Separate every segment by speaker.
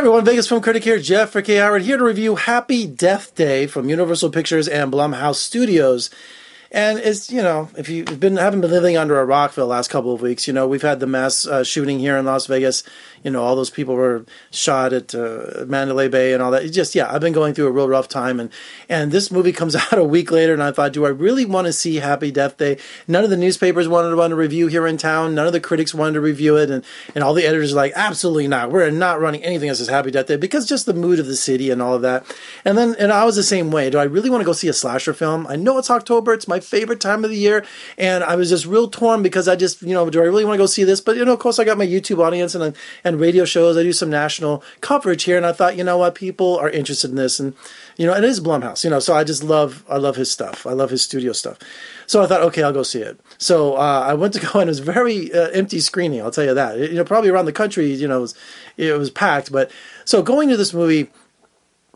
Speaker 1: everyone, Vegas film critic here, Jeff K. Howard, here to review Happy Death Day from Universal Pictures and Blumhouse Studios. And it's you know if you've been haven't been living under a rock for the last couple of weeks, you know we've had the mass uh, shooting here in Las Vegas. You know all those people were shot at uh, Mandalay Bay and all that. It's just yeah, I've been going through a real rough time, and and this movie comes out a week later, and I thought, do I really want to see Happy Death Day? None of the newspapers wanted to run a review here in town. None of the critics wanted to review it, and and all the editors are like, absolutely not. We're not running anything that says Happy Death Day because just the mood of the city and all of that. And then and I was the same way. Do I really want to go see a slasher film? I know it's October. It's my favorite time of the year. And I was just real torn because I just, you know, do I really want to go see this? But, you know, of course, I got my YouTube audience and, and radio shows. I do some national coverage here. And I thought, you know what, people are interested in this. And, you know, it is Blumhouse, you know, so I just love, I love his stuff. I love his studio stuff. So I thought, okay, I'll go see it. So uh, I went to go and it was very uh, empty screening. I'll tell you that. It, you know, probably around the country, you know, it was, it was packed. But so going to this movie,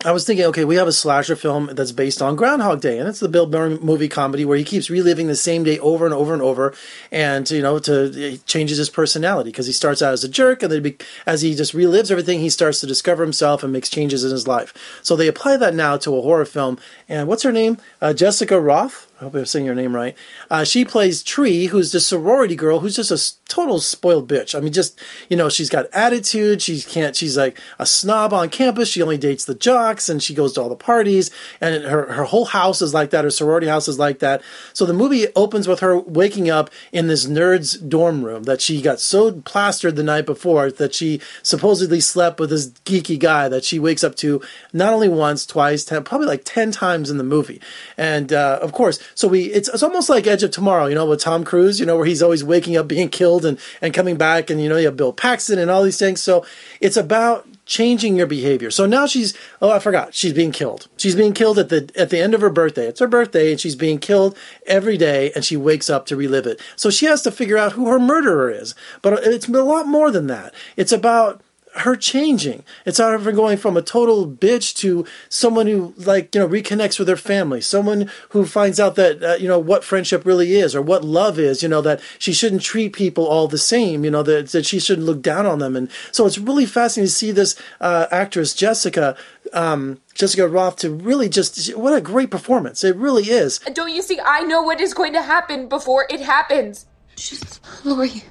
Speaker 1: I was thinking, okay, we have a slasher film that's based on Groundhog Day, and it's the Bill Murray movie comedy where he keeps reliving the same day over and over and over, and you know, to changes his personality because he starts out as a jerk, and then as he just relives everything, he starts to discover himself and makes changes in his life. So they apply that now to a horror film, and what's her name? Uh, Jessica Rothe. I hope I'm saying your name right. Uh, she plays Tree, who's the sorority girl, who's just a total spoiled bitch. I mean, just you know, she's got attitude. She can't. She's like a snob on campus. She only dates the jocks, and she goes to all the parties. And her her whole house is like that. Her sorority house is like that. So the movie opens with her waking up in this nerd's dorm room that she got so plastered the night before that she supposedly slept with this geeky guy that she wakes up to not only once, twice, ten, probably like ten times in the movie. And uh, of course so we it's, it's almost like Edge of Tomorrow, you know, with Tom Cruise, you know, where he's always waking up, being killed, and and coming back, and you know, you have Bill Paxton and all these things. So it's about changing your behavior. So now she's oh I forgot she's being killed. She's being killed at the at the end of her birthday. It's her birthday and she's being killed every day and she wakes up to relive it. So she has to figure out who her murderer is. But it's a lot more than that. It's about her changing. It's out of her going from a total bitch to someone who like you know reconnects with her family, someone who finds out that uh, you know what friendship really is or what love is. You know that she shouldn't treat people all the same. You know that that she shouldn't look down on them. And so it's really fascinating to see this uh, actress Jessica. Um, Jessica Rothe to really just what a great performance. It really is.
Speaker 2: Don't you see? I know what is going to happen before it happens.
Speaker 3: Just Lori.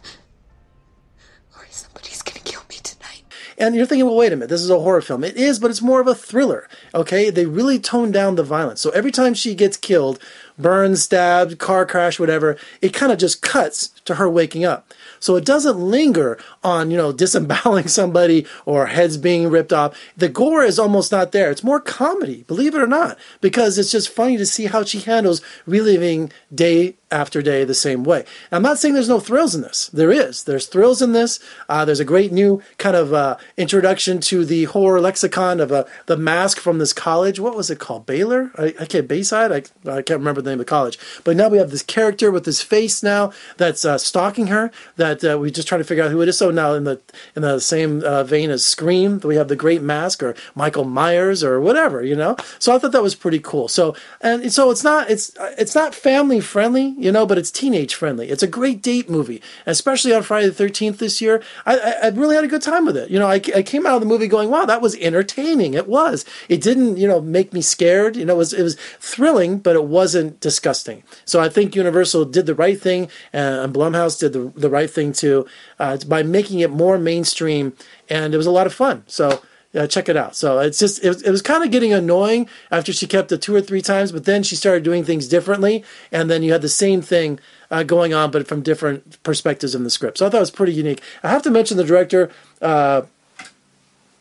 Speaker 1: And you're thinking, well, wait a minute, this is a horror film. It is, but it's more of a thriller. Okay, they really tone down the violence. So every time she gets killed, burned, stabbed, car crash, whatever, it kind of just cuts to her waking up. So it doesn't linger on, you know, disemboweling somebody or heads being ripped off. The gore is almost not there. It's more comedy, believe it or not, because it's just funny to see how she handles reliving day after day the same way. I'm not saying there's no thrills in this. There is. There's thrills in this. Uh, there's a great new kind of uh, introduction to the horror lexicon of uh, the mask from this college. What was it called? Baylor? I, I can't, Bayside? I, I can't remember the name of the college. But now we have this character with this face now that's uh, stalking her that uh, we just trying to figure out who it is. So now in the in the same uh, vein as Scream, we have the Great Mask or Michael Myers or whatever, you know. So I thought that was pretty cool. So and so it's not it's it's not family friendly you know, but it's teenage friendly. It's a great date movie, especially on Friday the 13th this year. I, I, I really had a good time with it. You know, I, I came out of the movie going, wow, that was entertaining. It was. It didn't, you know, make me scared. You know, it was, it was thrilling, but it wasn't disgusting. So I think Universal did the right thing, and Blumhouse did the, the right thing too, uh, by making it more mainstream, and it was a lot of fun. So, yeah, check it out. So it's just it was, it was kind of getting annoying after she kept it two or three times, but then she started doing things differently, and then you had the same thing uh, going on, but from different perspectives in the script. So I thought it was pretty unique. I have to mention the director. Uh,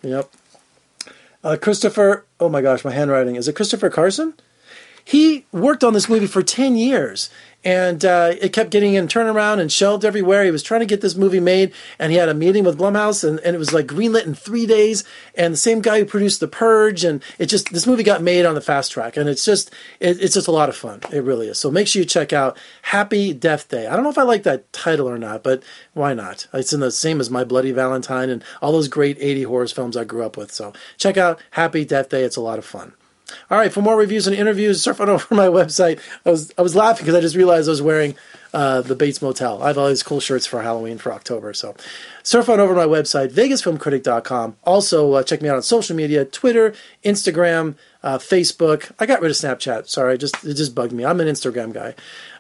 Speaker 1: yep, uh, Christopher. Oh my gosh, my handwriting is it Christopher Carson? He worked on this movie for ten years, and uh, it kept getting in turnaround and shelved everywhere. He was trying to get this movie made, and he had a meeting with Blumhouse, and, and it was like greenlit in three days. And the same guy who produced The Purge, and it just this movie got made on the fast track, and it's just it, it's just a lot of fun. It really is. So make sure you check out Happy Death Day. I don't know if I like that title or not, but why not? It's in the same as My Bloody Valentine and all those great '80 horror films I grew up with. So check out Happy Death Day. It's a lot of fun. All right, for more reviews and interviews, surf on over my website. I was I was laughing because I just realized I was wearing uh, the Bates Motel. I have all these cool shirts for Halloween for October. So surf on over my website, vegasfilmcritic.com. Also, uh, check me out on social media Twitter, Instagram, uh, Facebook. I got rid of Snapchat. Sorry, just it just bugged me. I'm an Instagram guy.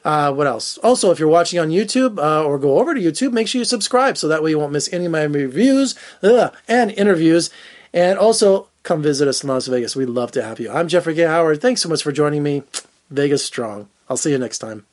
Speaker 1: Uh, what else? Also, if you're watching on YouTube uh, or go over to YouTube, make sure you subscribe so that way you won't miss any of my reviews ugh, and interviews. And also, come visit us in Las Vegas. We'd love to have you. I'm Jeffrey K. Howard. Thanks so much for joining me. Vegas strong. I'll see you next time.